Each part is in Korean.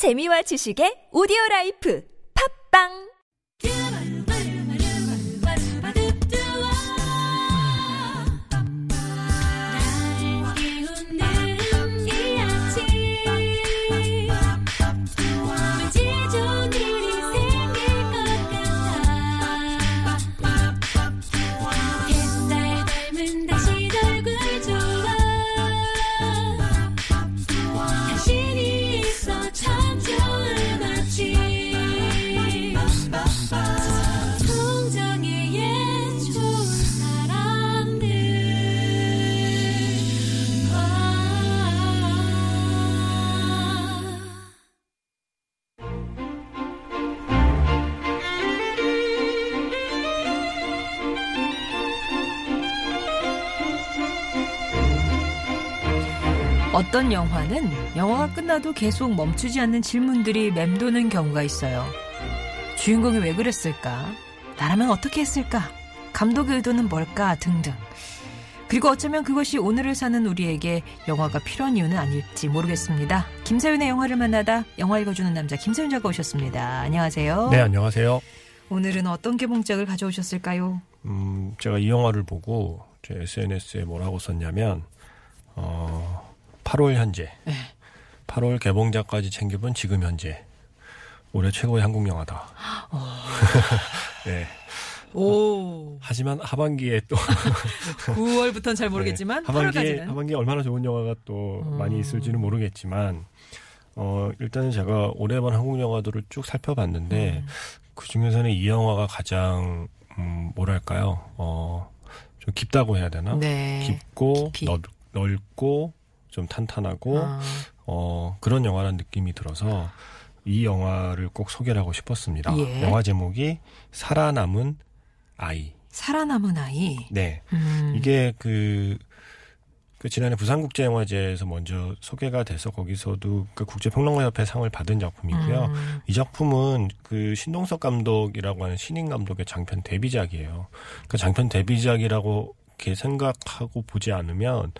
재미와 지식의 오디오 라이프. 팝빵 어떤 영화는 영화가 끝나도 계속 멈추지 않는 질문들이 맴도는 경우가 있어요. 주인공이 왜 그랬을까? 나라면 어떻게 했을까? 감독의 의도는 뭘까? 등등. 그리고 어쩌면 그것이 오늘을 사는 우리에게 영화가 필요한 이유는 아닐지 모르겠습니다. 김세윤의 영화를 만나다 영화 읽어주는 남자 김세윤 작가 오셨습니다. 안녕하세요. 네, 안녕하세요. 오늘은 어떤 개봉작을 가져오셨을까요? 음, 제가 이 영화를 보고 제 SNS에 뭐라고 썼냐면 어, 8월 현재, 네. 8월 개봉작까지 챙겨본 지금 현재 올해 최고의 한국 영화다. 어. 네. 오. 하지만 하반기에 또 9월부터는 잘 모르겠지만 네, 하반기에 8월까지는 하반기에 얼마나 좋은 영화가 또 음. 많이 있을지는 모르겠지만 어 일단은 제가 올해 본 한국 영화들을 쭉 살펴봤는데 음. 그 중에서는 이 영화가 가장 음 뭐랄까요 어좀 깊다고 해야 되나 네. 깊고 깊이. 넓, 넓고 좀 탄탄하고 아, 어 그런 영화라는 느낌이 들어서 이 영화를 꼭 소개를 하고 싶었습니다. 예. 영화 제목이 살아남은 아이. 살아남은 아이. 네. 음. 이게 그, 그 지난해 부산국제영화제에서 먼저 소개가 돼서 거기서도 그 국제평론가협회 상을 받은 작품이고요. 음. 이 작품은 그 신동석 감독이라고 하는 신인 감독의 장편 데뷔작이에요. 그 장편 데뷔작이라고 이렇게 생각하고 보지 않으면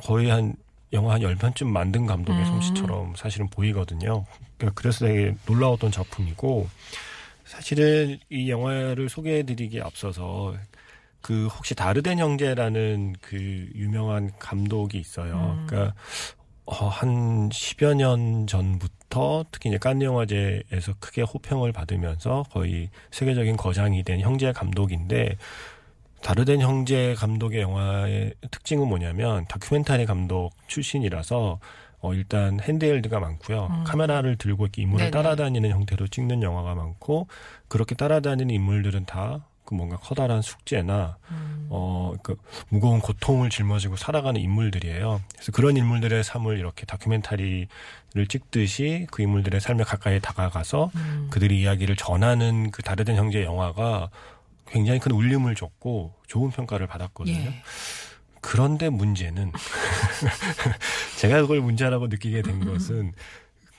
거의 한 영화 한 10편쯤 만든 감독의 음. 솜씨처럼 사실은 보이거든요. 그러니까 그래서 되게 놀라웠던 작품이고 사실은 이 영화를 소개해드리기에 앞서서 그 혹시 다르덴 형제라는 그 유명한 감독이 있어요. 음. 그러니까 어, 한 10여 년 전부터 특히 이제 칸 영화제에서 크게 호평을 받으면서 거의 세계적인 거장이 된 형제 감독인데 다르덴 형제 감독의 영화의 특징은 뭐냐면 다큐멘터리 감독 출신이라서 어 일단 핸드헬드가 많고요. 음. 카메라를 들고 이렇게 인물을 네네. 따라다니는 형태로 찍는 영화가 많고 그렇게 따라다니는 인물들은 다 그 뭔가 커다란 숙제나 음. 어, 그 무거운 고통을 짊어지고 살아가는 인물들이에요. 그래서 그런 인물들의 삶을 이렇게 다큐멘터리를 찍듯이 그 인물들의 삶에 가까이 다가가서 음. 그들의 이야기를 전하는 그 다르된 형제 영화가 굉장히 큰 울림을 줬고 좋은 평가를 받았거든요. 예. 그런데 문제는 제가 그걸 문제라고 느끼게 된 것은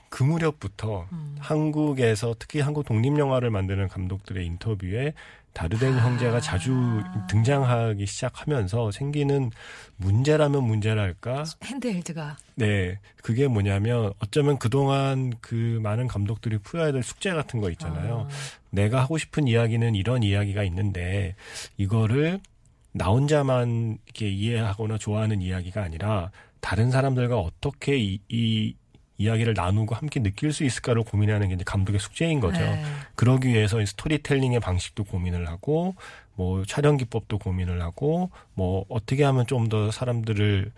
그 무렵부터 음. 한국에서 특히 한국 독립 영화를 만드는 감독들의 인터뷰에 다르덴 아. 형제가 자주 등장하기 시작하면서 생기는 문제라면 문제랄까? 핸드헬드가 네, 그게 뭐냐면 어쩌면 그동안 그 많은 감독들이 풀어야 될 숙제 같은 거 있잖아요. 아. 내가 하고 싶은 이야기는 이런 이야기가 있는데 이거를 나 혼자만 이렇게 이해하거나 좋아하는 이야기가 아니라 다른 사람들과 어떻게 이, 이 이야기를 나누고 함께 느낄 수 있을까를 고민하는 게 이제 감독의 숙제인 거죠. 네. 그러기 위해서 이 스토리텔링의 방식도 고민을 하고 뭐 촬영 기법도 고민을 하고 뭐 어떻게 하면 좀 더 사람들을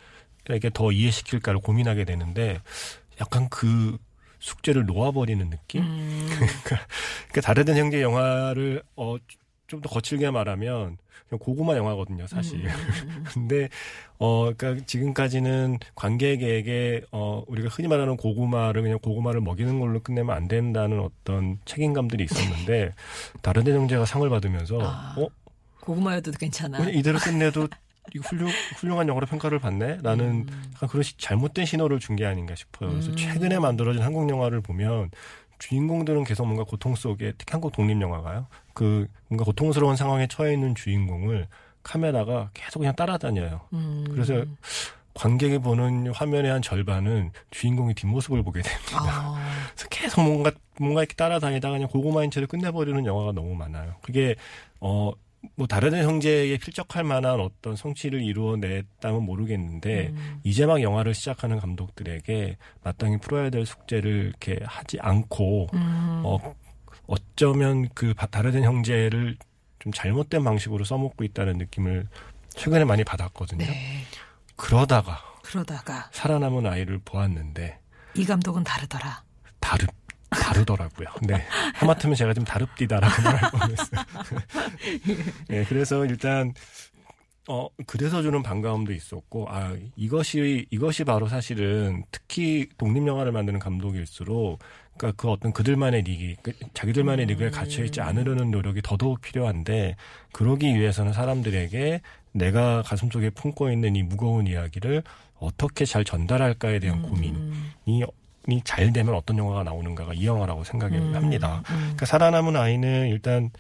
에게 더 이해시킬까를 고민하게 되는데 약간 그 숙제를 놓아버리는 느낌? 음. 그러니까 다르든 형제 영화를 어 좀 더 거칠게 말하면 그냥 고구마 영화거든요, 사실. 음. 근데 어 그러니까 지금까지는 관객에게 어 우리가 흔히 말하는 고구마를 그냥 고구마를 먹이는 걸로 끝내면 안 된다는 어떤 책임감들이 있었는데 다르든 형제가 상을 받으면서 아. 어 고구마여도 괜찮아. 그냥 이대로 끝내도 이거 훌륭, 훌륭한 영화로 평가를 받네? 라는 약간 그런 시- 잘못된 신호를 준 게 아닌가 싶어요. 그래서 음. 최근에 만들어진 한국 영화를 보면 주인공들은 계속 뭔가 고통 속에, 특히 한국 독립 영화가요. 그 뭔가 고통스러운 상황에 처해 있는 주인공을 카메라가 계속 그냥 따라다녀요. 음. 그래서 관객이 보는 화면의 한 절반은 주인공의 뒷모습을 보게 됩니다. 아, 계속 뭔가 뭔가 이렇게 따라다니다가 그냥 고구마인 채로 끝내버리는 영화가 너무 많아요. 그게 어. 뭐 다른 형제에 필적할 만한 어떤 성취를 이루어냈다면 모르겠는데 음. 이제 막 영화를 시작하는 감독들에게 마땅히 풀어야 될 숙제를 이렇게 하지 않고 음. 어 어쩌면 그 바- 다른 형제를 좀 잘못된 방식으로 써먹고 있다는 느낌을 최근에 많이 받았거든요. 네. 그러다가 그러다가 살아남은 아이를 보았는데 이 감독은 다르더라. 다르 다르더라고요. 네. 하마터면 제가 좀 다릅디다라고 말할 뻔했어요. 네, 그래서 일단 어 그래서 주는 반가움도 있었고 아 이것이 이것이 바로 사실은 특히 독립 영화를 만드는 감독일수록 그러니까 그 어떤 그들만의 리기 그 자기들만의 리그에 갇혀 있지 않으려는 노력이 더더욱 필요한데 그러기 위해서는 사람들에게 내가 가슴속에 품고 있는 이 무거운 이야기를 어떻게 잘 전달할까에 대한 고민이 이잘 되면 어떤 영화가 나오는가가 이 영화라고 생각을 음. 합니다. 음. 그러니까 살아남은 아이는 일단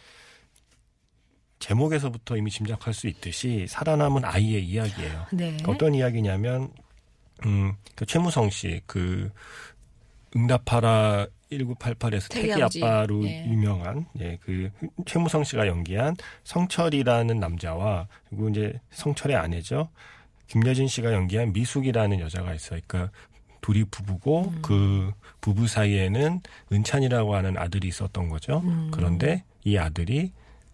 제목에서부터 이미 짐작할 수 있듯이 살아남은 아이의 이야기예요. 네. 어떤 이야기냐면 음, 그 최무성 씨 그 응답하라 1988에서 태기. 아빠로 예. 유명한 예 그 최무성 씨가 연기한 성철이라는 남자와 그리고 이제 성철의 아내죠. 김여진 씨가 연기한 미숙이라는 여자가 있어요. 그러니까 둘이 부부고 음. 그 부부 사이에는 은찬이라고 하는 아들이 있었던 거죠. 음. 그런데 이 아들이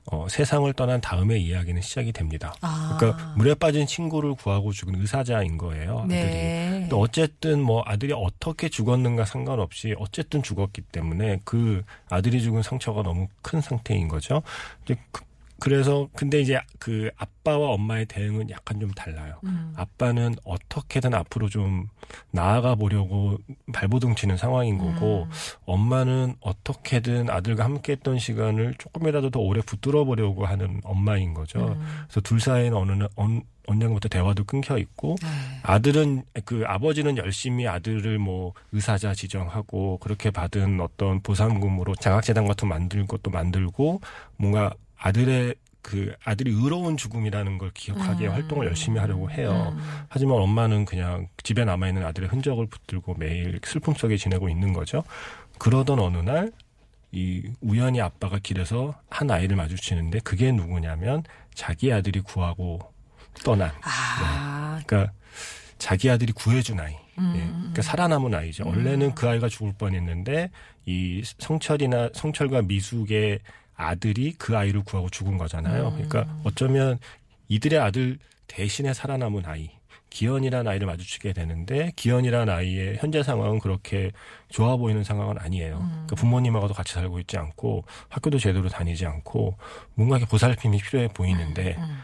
어, 세상을 떠난 다음에 이야기는 시작이 됩니다. 아. 그러니까 물에 빠진 친구를 구하고 죽은 의사자인 거예요. 아들이. 네. 또 어쨌든 뭐 아들이 어떻게 죽었는가 상관없이 어쨌든 죽었기 때문에 그 아들이 죽은 상처가 너무 큰 상태인 거죠. 이제 그, 래서 근데 이제 그 아빠와 엄마의 대응은 약간 좀 달라요. 음. 아빠는 어떻게든 앞으로 좀 나아가 보려고 발버둥 치는 상황인 거고 음. 엄마는 어떻게든 아들과 함께 했던 시간을 조금이라도 더 오래 붙들어 보려고 하는 엄마인 거죠. 음. 그래서 둘 사이에는 어느 날- 언- 언젠가부터 대화도 끊겨 있고 네. 아들은 그 아버지는 열심히 아들을 뭐 의사자 지정하고 그렇게 받은 어떤 보상금으로 장학재단 같은 거 만들고 또 만들고 뭔가 아들의 그 아들이 의로운 죽음이라는 걸 기억하게 음. 활동을 열심히 하려고 해요. 음. 하지만 엄마는 그냥 집에 남아 있는 아들의 흔적을 붙들고 매일 슬픔 속에 지내고 있는 거죠. 그러던 어느 날 이 우연히 아빠가 길에서 한 아이를 마주치는데 그게 누구냐면 자기 아들이 구하고 떠난 아. 그러니까 자기 아들이 구해준 아이. 음. 예. 그러니까 살아남은 아이죠. 원래는 그 아이가 죽을 뻔했는데 이 성철이나 성철과 미숙의 아들이 그 아이를 구하고 죽은 거잖아요. 음. 그러니까 어쩌면 이들의 아들 대신에 살아남은 아이. 기현이라는 아이를 마주치게 되는데 기현이라는 아이의 현재 상황은 그렇게 좋아 보이는 상황은 아니에요. 음. 그러니까 부모님하고도 같이 살고 있지 않고 학교도 제대로 다니지 않고 뭔가 이렇게 보살핌이 필요해 보이는데 음.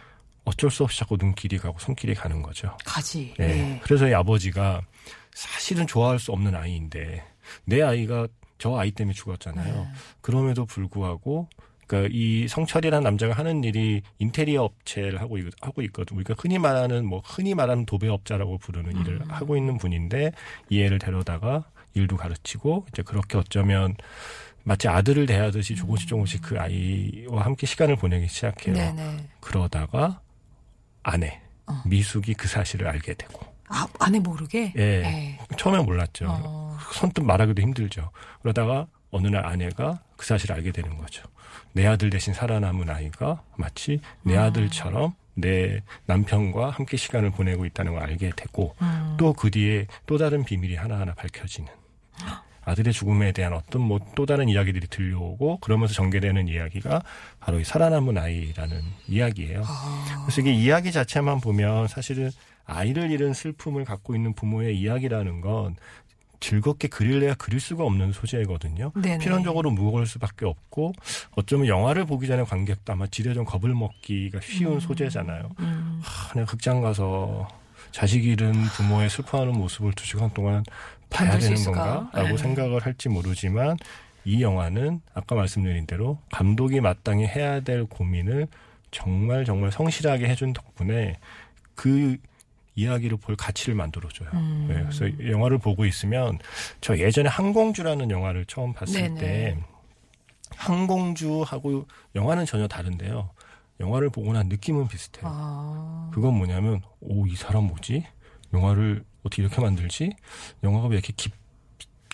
어쩔 수 없이 자꾸 눈길이 가고 손길이 가는 거죠. 가지. 네. 네. 그래서 이 아버지가 사실은 좋아할 수 없는 아이인데 내 아이가 저 아이 때문에 죽었잖아요. 네. 그럼에도 불구하고 그러니까 이 성철이라는 남자가 하는 일이 인테리어 업체를 하고 있, 하고 있거든. 우리가 흔히 말하는 뭐 흔히 말하는 도배업자라고 부르는 일을 음. 하고 있는 분인데 이 애를 데려다가 일도 가르치고 이제 그렇게 어쩌면 마치 아들을 대하듯이 조금씩 조금씩 그 아이와 함께 시간을 보내기 시작해요. 네네. 그러다가 아내 어. 미숙이 그 사실을 알게 되고 아, 안에 모르게? 예. 네. 처음에 몰랐죠. 어. 손뜻 말하기도 힘들죠. 그러다가 어느 날 아내가 그 사실을 알게 되는 거죠. 내 아들 대신 살아남은 아이가 마치 내 아. 아들처럼 내 남편과 함께 시간을 보내고 있다는 걸 알게 되고 음. 또그 뒤에 또 다른 비밀이 하나하나 밝혀지는 아들의 죽음에 대한 어떤 뭐 또 다른 이야기들이 들려오고 그러면서 전개되는 이야기가 바로 이 살아남은 아이라는 이야기예요. 아. 그래서 이게 이야기 자체만 보면 사실은 아이를 잃은 슬픔을 갖고 있는 부모의 이야기라는 건 즐겁게 그릴래야 그릴 수가 없는 소재거든요. 네네. 필연적으로 무거울 수밖에 없고 어쩌면 영화를 보기 전에 관객도 아마 지레 좀 겁을 먹기가 쉬운 소재잖아요. 음. 하, 내가 극장 가서 자식 잃은 부모의 슬퍼하는 모습을 두 시간 동안 봐야 되는? 건가라고 네. 생각을 할지 모르지만 이 영화는 아까 말씀드린 대로 감독이 마땅히 해야 될 고민을 정말 정말 성실하게 해준 덕분에 그 이야기를 볼 가치를 만들어줘요. 음. 네, 그래서 영화를 보고 있으면 저 예전에 항공주라는 영화를 처음 봤을 네네. 때 항공주하고 영화는 전혀 다른데요. 영화를 보고 난 느낌은 비슷해요. 아. 그건 뭐냐면 오 이 사람 뭐지? 영화를 어떻게 이렇게 만들지? 영화가 왜 이렇게 깊,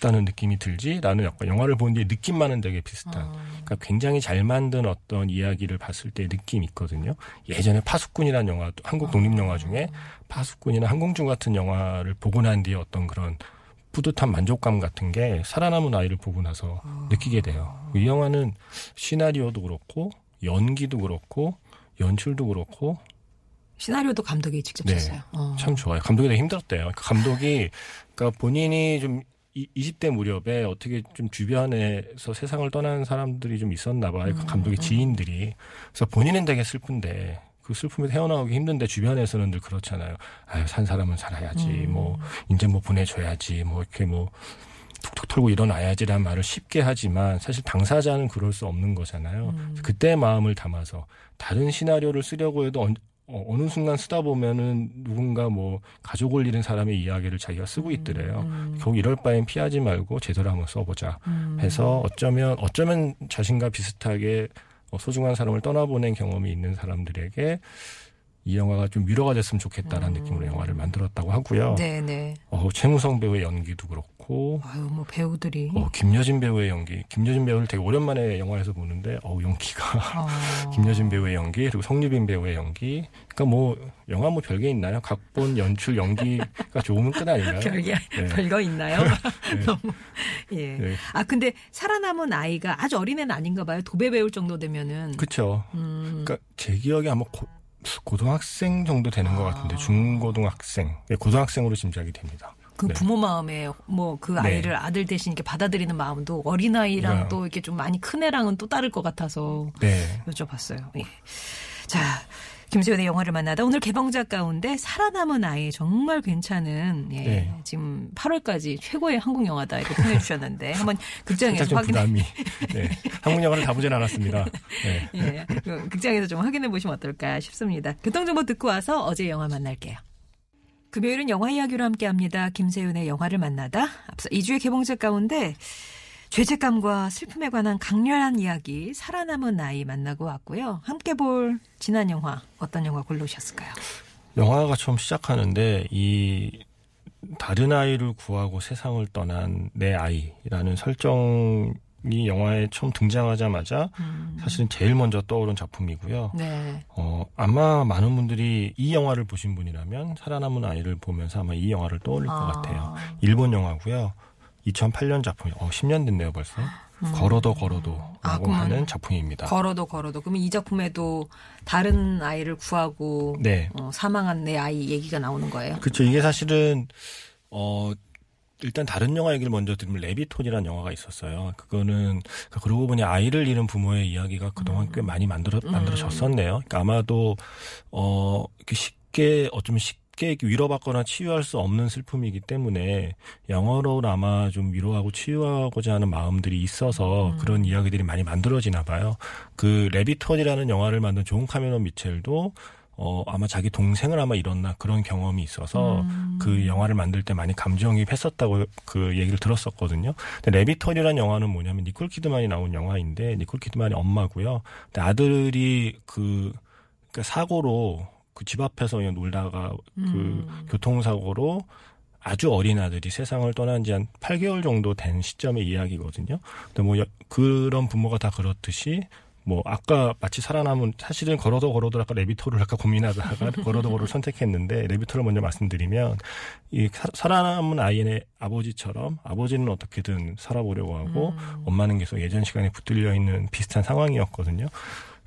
싶다는 느낌이 들지라는 약간 영화를 보는 뒤에 느낌만은 되게 비슷한. 어. 그러니까 굉장히 잘 만든 어떤 이야기를 봤을 때 느낌이 있거든요. 예전에 파수꾼이라는 영화, 한국 독립 영화 중에 파수꾼이나 항공주 같은 영화를 보고 난 뒤에 어떤 그런 뿌듯한 만족감 같은 게 살아남은 아이를 보고 나서 느끼게 돼요. 이 영화는 시나리오도 그렇고 연기도 그렇고 연출도 그렇고 시나리오도 감독이 직접 네. 썼어요. 어. 참 좋아요. 감독이 되게 힘들었대요. 그러니까 감독이 그러니까 본인이 좀 이- 20대 무렵에 어떻게 좀 주변에서 세상을 떠나는 사람들이 좀 있었나 봐요. 그 감독의 지인들이. 그래서 본인은 되게 슬픈데 그 슬픔에서 헤어나오기 힘든데 주변에서는 늘 그렇잖아요. 아유, 산 사람은 살아야지. 뭐 이제 뭐 보내줘야지. 뭐 이렇게 뭐 툭툭 털고 일어나야지라는 말을 쉽게 하지만 사실 당사자는 그럴 수 없는 거잖아요. 그때의 마음을 담아서 다른 시나리오를 쓰려고 해도 언- 어, 어느 순간 쓰다 보면은 누군가 뭐 가족을 잃은 사람의 이야기를 자기가 쓰고 있더래요. 결국 이럴 바엔 피하지 말고 제대로 한번 써보자. 해서 어쩌면 어쩌면 자신과 비슷하게 어, 소중한 사람을 떠나보낸 경험이 있는 사람들에게 이 영화가 좀 위로가 됐으면 좋겠다라는 느낌으로 영화를 만들었다고 하고요. 네, 네. 어, 최무성 배우의 연기도 그렇고 아유, 뭐 배우들이. 어, 김여진 배우의 연기. 김여진 배우를 되게 오랜만에 영화에서 보는데 어 연기가 어. 김여진 배우의 연기 그리고 성유빈 배우의 연기. 그러니까 뭐 영화 뭐 별게 있나요? 각본, 연출, 연기가 좋으면 끝 아닌가요? 별게 네. 별거 있나요? 네. 너무 예. 네. 아 근데 살아남은 아이가 아주 어린애는 아닌가 봐요. 도배 배울 정도 되면은. 그렇죠. 음. 그러니까 제 기억에 아마 고, 고등학생 정도 되는 것 같은데 중고등학생, 네, 고등학생으로 짐작이 됩니다. 그 네. 부모 마음에 뭐그 네. 아이를 아들 대신 이렇게 받아들이는 마음도 어린 아이랑 네. 또 이렇게 좀 많이 큰 애랑은 또 다를 것 같아서 네. 여쭤봤어요. 예. 자, 김수현의 영화를 만나다 오늘 개봉작 가운데 살아남은 아이 정말 괜찮은 예. 네. 지금 8월까지 최고의 한국 영화다 이렇게 표현해 주셨는데 한번 극장에서 확인해 부담이. 네. 한국 영화를 다 보진 않았습니다. 네. 예. 그 극장에서 좀 확인해 보시면 어떨까 싶습니다. 교통정보 듣고 와서 어제 영화 만날게요. 금요일은 영화 이야기로 함께합니다. 김세윤의 영화를 만나다. 앞서 2주의 개봉작 가운데 죄책감과 슬픔에 관한 강렬한 이야기 살아남은 아이 만나고 왔고요. 함께 볼 지난 영화 어떤 영화 골라오셨을까요? 영화가 처음 시작하는데 이 다른 아이를 구하고 세상을 떠난 내 아이라는 설정 이 영화에 처음 등장하자마자 사실은 제일 먼저 떠오른 작품이고요. 네. 어, 아마 많은 분들이 이 영화를 보신 분이라면 살아남은 아이를 보면서 아마 이 영화를 떠올릴 것 아. 같아요. 일본 영화고요. 2008년 작품이 어 10년 됐네요 벌써. 걸어도 걸어도라고 아, 하는 작품입니다. 걸어도 걸어도. 그러면 이 작품에도 다른 아이를 구하고 네. 어, 사망한 내 아이 얘기가 나오는 거예요. 그렇죠. 이게 사실은 어 일단 다른 영화 얘기를 먼저 들으면 레비톤이라는 영화가 있었어요. 그거는 그러니까 그러고 보니 아이를 잃은 부모의 이야기가 그동안 꽤 많이 만들어 만들어졌었네요. 그러니까 아마도 어 이렇게 쉽게 어쩌면 쉽게 이렇게 위로받거나 치유할 수 없는 슬픔이기 때문에 영화로 아마 좀 위로하고 치유하고자 하는 마음들이 있어서 그런 이야기들이 많이 만들어지나 봐요. 그 래빗 홀이라는 영화를 만든 존 카메론 미첼도 어, 아마 자기 동생을 아마 잃었나 그런 경험이 있어서 그 영화를 만들 때 많이 감정이입했었다고 그 얘기를 들었었거든요. 근데 래빗 홀이라는 영화는 뭐냐면 니콜 키드만이 나온 영화인데 니콜 키드만이 엄마고요. 근데 아들이 그 그러니까 사고로 그 집 앞에서 그냥 놀다가 그 교통사고로 아주 어린 아들이 세상을 떠난 지 한 8개월 정도 된 시점의 이야기거든요. 근데 뭐 여- 그런 부모가 다 그렇듯이 뭐 아까 마치 살아남은 사실은 걸어도 걸어도 아까 레비토를 아까 고민하다가 걸어도 걸어를 선택했는데 레비토를 먼저 말씀드리면 이 사- 살아남은 아이의 아버지처럼 아버지는 어떻게든 살아보려고 하고 엄마는 계속 예전 시간에 붙들려 있는 비슷한 상황이었거든요.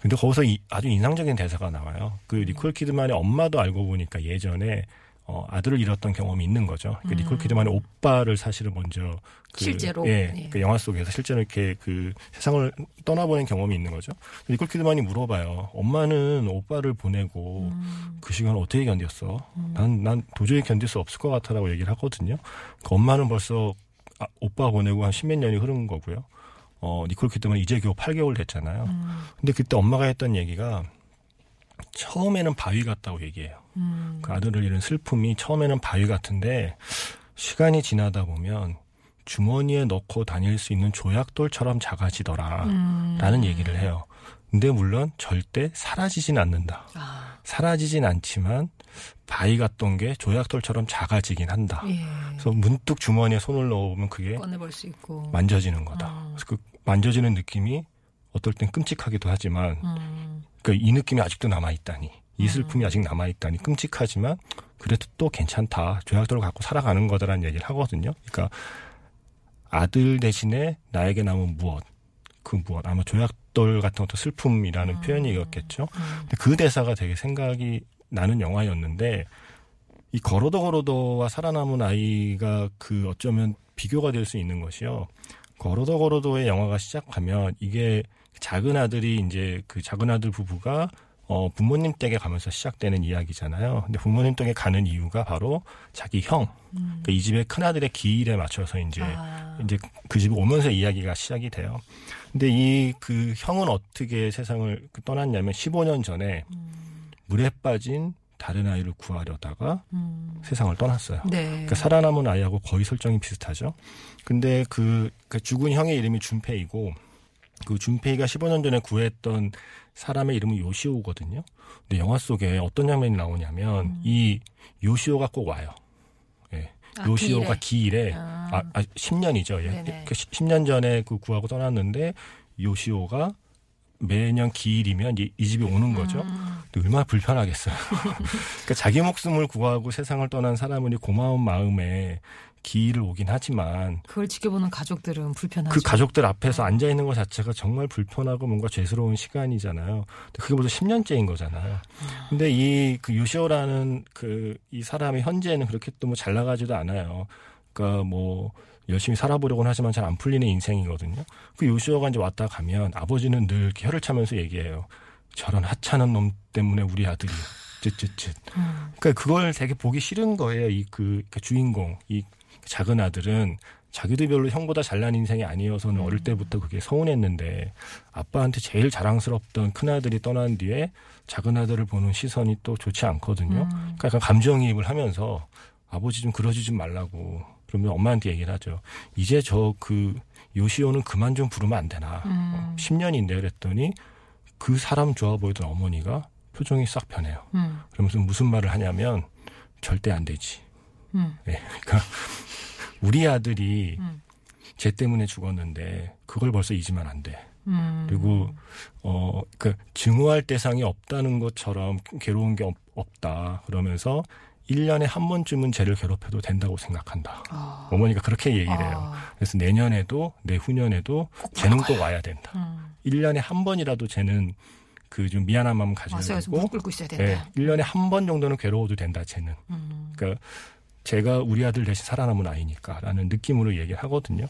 근데 거기서 이- 아주 인상적인 대사가 나와요. 그 니콜 키드만의 엄마도 알고 보니까 예전에 어, 아들을 잃었던 경험이 있는 거죠. 그 니콜 키드만의 오빠를 사실은 먼저 그, 실제로? 예, 예. 그 영화 속에서 실제로 이렇게 그 세상을 떠나보낸 경험이 있는 거죠. 니콜 키드만이 물어봐요. 엄마는 오빠를 보내고 그 시간을 어떻게 견뎠어? 난, 난 도저히 견딜 수 없을 것 같아라고 얘기를 하거든요. 그 엄마는 벌써 아, 오빠 보내고 한 십몇 년이 흐른 거고요. 어, 니콜 키드만 이제 겨우 8개월 됐잖아요. 근데 그때 엄마가 했던 얘기가 처음에는 바위 같다고 얘기해요. 그 아들을 잃은 슬픔이 처음에는 바위 같은데 시간이 지나다 보면 주머니에 넣고 다닐 수 있는 조약돌처럼 작아지더라. 라는 얘기를 해요. 근데 물론 절대 사라지진 않는다. 아, 사라지진 않지만 바위 같던 게 조약돌처럼 작아지긴 한다. 예. 그래서 문득 주머니에 손을 넣으면 그게 꺼내볼 수 있고. 만져지는 거다. 음. 그래서 그 만져지는 느낌이 어떨 땐 끔찍하기도 하지만 음. 그러니까 이 느낌이 아직도 남아 있다니. 이 슬픔이 아직 남아 있다니 끔찍하지만 그래도 또 괜찮다. 조약돌을 갖고 살아가는 거다라는 얘기를 하거든요. 그러니까 아들 대신에 나에게 남은 무엇 그 무엇 아마 조약돌 같은 것도 슬픔이라는 표현이었겠죠. 근데 그 대사가 되게 생각이 나는 영화였는데 이 걸어도 걸어도와 살아남은 아이가 그 어쩌면 비교가 될 수 있는 것이요. 걸어도 걸어도의 영화가 시작하면 이게 작은 아들이 이제 그 작은 아들 부부가 어 부모님 댁에 가면서 시작되는 이야기잖아요. 근데 부모님 댁에 가는 이유가 바로 자기 형, 그러니까 이 집의 큰 아들의 기일에 맞춰서 이제 아. 이제 그 집에 오면서 이야기가 시작이 돼요. 근데 이 그 형은 어떻게 세상을 떠났냐면 15년 전에 물에 빠진 다른 아이를 구하려다가 음. 세상을 떠났어요. 네. 그러니까 살아남은 아이하고 거의 설정이 비슷하죠. 근데 그, 그 죽은 형의 이름이 준페이고 그 준페이가 15년 전에 구했던 사람의 이름은 요시오거든요. 근데 영화 속에 어떤 장면이 나오냐면 이 요시오가 꼭 와요. 예. 아, 요시오가 기일에 아. 아, 아 10년이죠. 예. 네네. 그 10년 전에 그 구하고 떠났는데 요시오가 매년 기일이면 이, 이 집에 오는 거죠. 음. 얼마나 불편하겠어요. 그러니까 자기 목숨을 구하고 세상을 떠난 사람은 이 고마운 마음에 기일을 오긴 하지만 그걸 지켜보는 가족들은 불편하죠. 그 가족들 앞에서 앉아 있는 것 자체가 정말 불편하고 뭔가 죄스러운 시간이잖아요. 그게 벌써 10년째인 거잖아요. 근데 이 그 요시오라는 그 이 사람이 현재는 그렇게 또 뭐 잘 나가지도 않아요. 그러니까 뭐 열심히 살아보려고는 하지만 잘 안 풀리는 인생이거든요. 그 요시오가 이제 왔다 가면 아버지는 늘 혀를 차면서 얘기해요. 저런 하찮은 놈 때문에 우리 아들이 쯧쯧쯧. 음. 그러니까 그걸 되게 보기 싫은 거예요. 이 그 주인공, 이 작은 아들은 자기도 별로 형보다 잘난 인생이 아니어서는 어릴 때부터 그게 서운했는데 아빠한테 제일 자랑스럽던 큰 아들이 떠난 뒤에 작은 아들을 보는 시선이 또 좋지 않거든요. 그러니까 약간 감정이입을 하면서 아버지 좀 그러지 좀 말라고 그러면 엄마한테 얘기를 하죠. 이제 저 그 요시오는 그만 좀 부르면 안 되나. 어, 10년인데 그랬더니 그 사람 좋아 보이던 어머니가 표정이 싹 변해요. 음. 그러면서 무슨 말을 하냐면 절대 안 되지. 음. 예, 그러니까 우리 아들이 음. 쟤 때문에 죽었는데 그걸 벌써 잊으면 안 돼. 음. 그리고 어 그 증오할 대상이 없다는 것처럼 괴로운 게 없, 없다. 그러면서 1년에 한 번쯤은 쟤를 괴롭혀도 된다고 생각한다. 아. 어머니가 그렇게 얘기를 해요. 아. 그래서 내년에도 내후년에도 쟤는 꼭 와야 된다. 음. 1년에 한 번이라도 쟤는 그 좀 미안한 마음 가지고 무릎 꿇고 있어야 된다. 예, 1년에 한 번 정도는 괴로워도 된다, 쟤는. 음. 그러니까 제가 우리 아들 대신 살아남은 아이니까라는 느낌으로 얘기를 하거든요.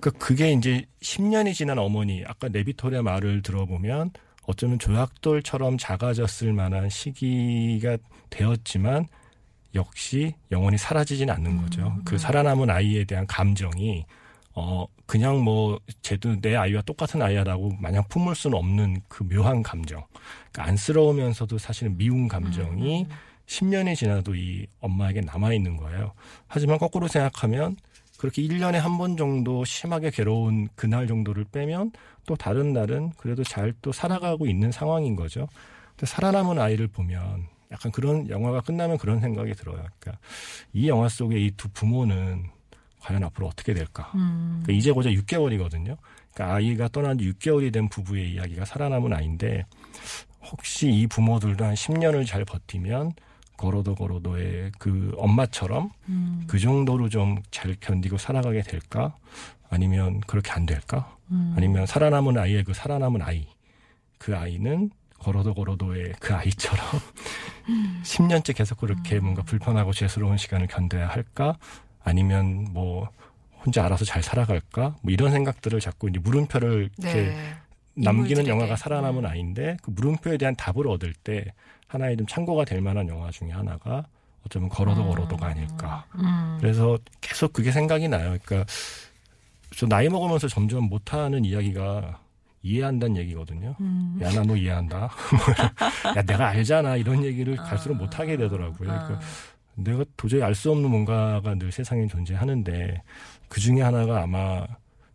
그러니까 그게 이제 10년이 지난 어머니, 아까 네비톨의 말을 들어보면 어쩌면 조약돌처럼 작아졌을 만한 시기가 되었지만 역시 영원히 사라지진 않는 거죠. 그 살아남은 아이에 대한 감정이 어 그냥 뭐 쟤도 내 아이와 똑같은 아이야라고 마냥 품을 수는 없는 그 묘한 감정. 그러니까 안쓰러우면서도 사실은 미운 감정이 10년이 지나도 이 엄마에게 남아 있는 거예요. 하지만 거꾸로 생각하면 그렇게 1년에 한 번 정도 심하게 괴로운 그날 정도를 빼면 또 다른 날은 그래도 잘 또 살아가고 있는 상황인 거죠. 근데 살아남은 아이를 보면 약간 그런 영화가 끝나면 그런 생각이 들어요. 그러니까 이 영화 속에 이 두 부모는 과연 앞으로 어떻게 될까? 음. 그러니까 이제 고작 6개월이거든요. 그러니까 아이가 떠난 지 6개월이 된 부부의 이야기가 살아남은 아이인데 혹시 이 부모들도 한 10년을 잘 버티면 걸어도 걸어도의 그 엄마처럼 음. 그 정도로 좀 잘 견디고 살아가게 될까? 아니면 그렇게 안 될까? 음. 아니면 살아남은 아이의 그 살아남은 아이 그 아이는 걸어도 걸어도의 그 아이처럼 10년째 계속 그렇게 뭔가 불편하고 죄스러운 시간을 견뎌야 할까? 아니면 뭐 혼자 알아서 잘 살아갈까? 뭐 이런 생각들을 자꾸 이제 물음표를 이렇게 네. 남기는. 영화가 살아남은 음. 아이인데 그 물음표에 대한 답을 얻을 때 하나의 좀 참고가 될 만한 영화 중에 하나가 어쩌면 걸어도 걸어도가 아닐까. 음. 그래서 계속 그게 생각이 나요. 그러니까 저 나이 먹으면서 점점 못하는 이야기가 이해한다는 얘기거든요. 음. 야, 나 너 이해한다. 야, 내가 알잖아. 이런 얘기를 갈수록 못하게 되더라고요. 아. 그러니까 내가 도저히 알 수 없는 뭔가가 늘 세상에 존재하는데 그 중에 하나가 아마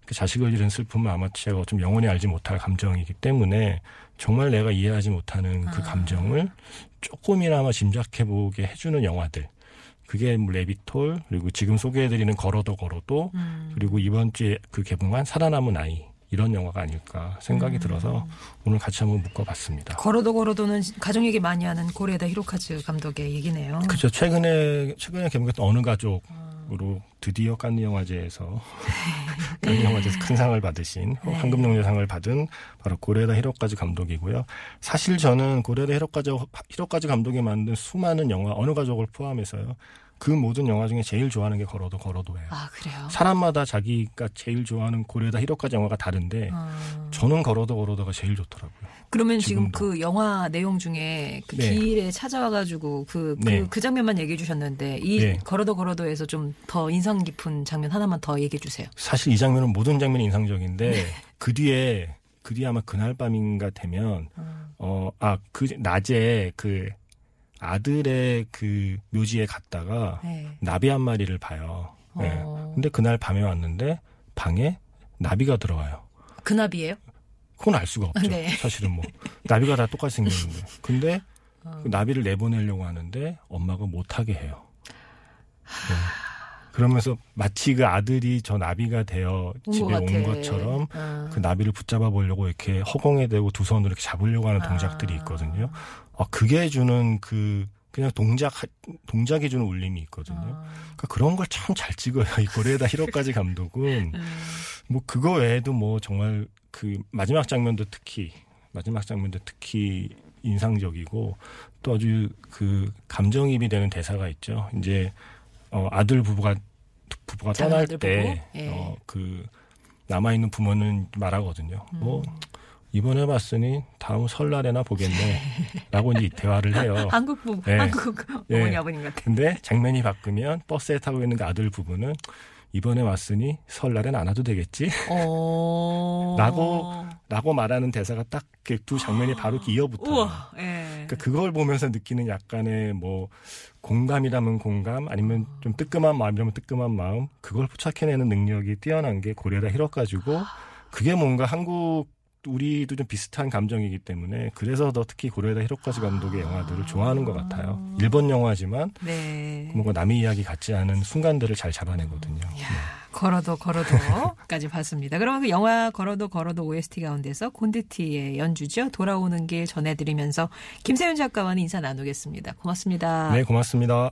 그 자식을 잃은 슬픔은 아마 제가 좀 영원히 알지 못할 감정이기 때문에 정말 내가 이해하지 못하는 그 아. 감정을 조금이나마 짐작해보게 해주는 영화들. 그게 뭐 레비톨 그리고 지금 소개해드리는 걸어도 걸어도 음. 그리고 이번 주에 그 개봉한 살아남은 아이 이런 영화가 아닐까 생각이 음. 들어서 오늘 같이 한번 묶어봤습니다. 걸어도 걸어도는 가족 얘기 많이 하는 고레다 히로카즈 감독의 얘기네요. 그렇죠. 최근에 최근에 개봉했던 어느 가족 으로 드디어 칸느 영화제에서 칸느 영화제에서 큰 상을 받으신 네. 황금용려상을 받은 바로 고레다 히로까지 감독이고요. 사실 저는 고레다 히로까지 히로까지 감독이 만든 수많은 영화 어느 가족을 포함해서요. 그 모든 영화 중에 제일 좋아하는 게 걸어도 걸어도예요. 아 그래요. 사람마다 자기가 제일 좋아하는 고레다 히로까지 영화가 다른데 어. 저는 걸어도 걸어도가 제일 좋더라고요. 그러면 지금 지금도. 그 영화 내용 중에 그 네. 길에 찾아와가지고 그, 그, 네. 그 장면만 얘기해 주셨는데 이 네. 걸어도 걸어도에서 좀 더 인상 깊은 장면 하나만 더 얘기해 주세요. 사실 이 장면은 모든 장면이 인상적인데 네. 그 뒤에 그 뒤에 아마 그날 밤인가 되면 어아 그 낮에 그 아들의 그 묘지에 갔다가 네. 나비 한 마리를 봐요. 네. 어. 근데 그날 밤에 왔는데 방에 나비가 들어와요. 그 나비예요? 그건 알 수가 없죠. 네. 사실은 뭐 나비가 다 똑같이 생겼는데. 근데 어. 그 나비를 내보내려고 하는데 엄마가 못하게 해요. 네. 그러면서 마치 그 아들이 저 나비가 되어 온 집에 것 온. 것처럼 어. 그 나비를 붙잡아 보려고 이렇게 허공에 대고 두 손으로 이렇게 잡으려고 하는 동작들이 아. 있거든요. 아, 그게 주는 그 그냥 동작 동작이 주는 울림이 있거든요. 어. 그러니까 그런 걸 참 잘 찍어요. 이 고레다 히로까지 감독은 음. 뭐 그거 외에도 뭐 정말 그 마지막 장면도 특히 마지막 장면도 특히 인상적이고 또 아주 그 감정입이 되는 대사가 있죠. 이제 어 아들 부부가 부부가 떠날 아들 때 부부? 예. 어그 남아 있는 부모는 말하거든요. 음. 뭐 이번에 봤으니 다음 설날에나 보겠네라고 이제 대화를 해요. 한국 부 네. 한국 네. 어머니 아버님 같아. 근데 장면이 바꾸면 버스에 타고 있는 그 아들 부부는 이번에 왔으니 설날엔 안 와도 되겠지? 어. 라고 라고 말하는 대사가 딱그두 장면이 바로 이어붙어요. 우와. 예. 그러니까 그걸 보면서 느끼는 약간의 뭐 공감이라면 공감 아니면 좀 뜨끔한 마음이라면 뜨끔한 마음 그걸 포착해내는 능력이 뛰어난 게 고레다 히로가지고 그게 뭔가 한국 우리도 좀 비슷한 감정이기 때문에 그래서 더 특히 고레다 히로카즈 감독의 영화들을 좋아하는 것 같아요. 일본 영화지만 네. 뭔가 남의 이야기 같지 않은 순간들을 잘 잡아내거든요. 야, 걸어도 걸어도까지 봤습니다. 그러면 그 영화 걸어도 걸어도 OST 가운데서 곤드티의 연주죠. 돌아오는 길 전해드리면서 김세윤 작가와는 인사 나누겠습니다. 고맙습니다. 네, 고맙습니다.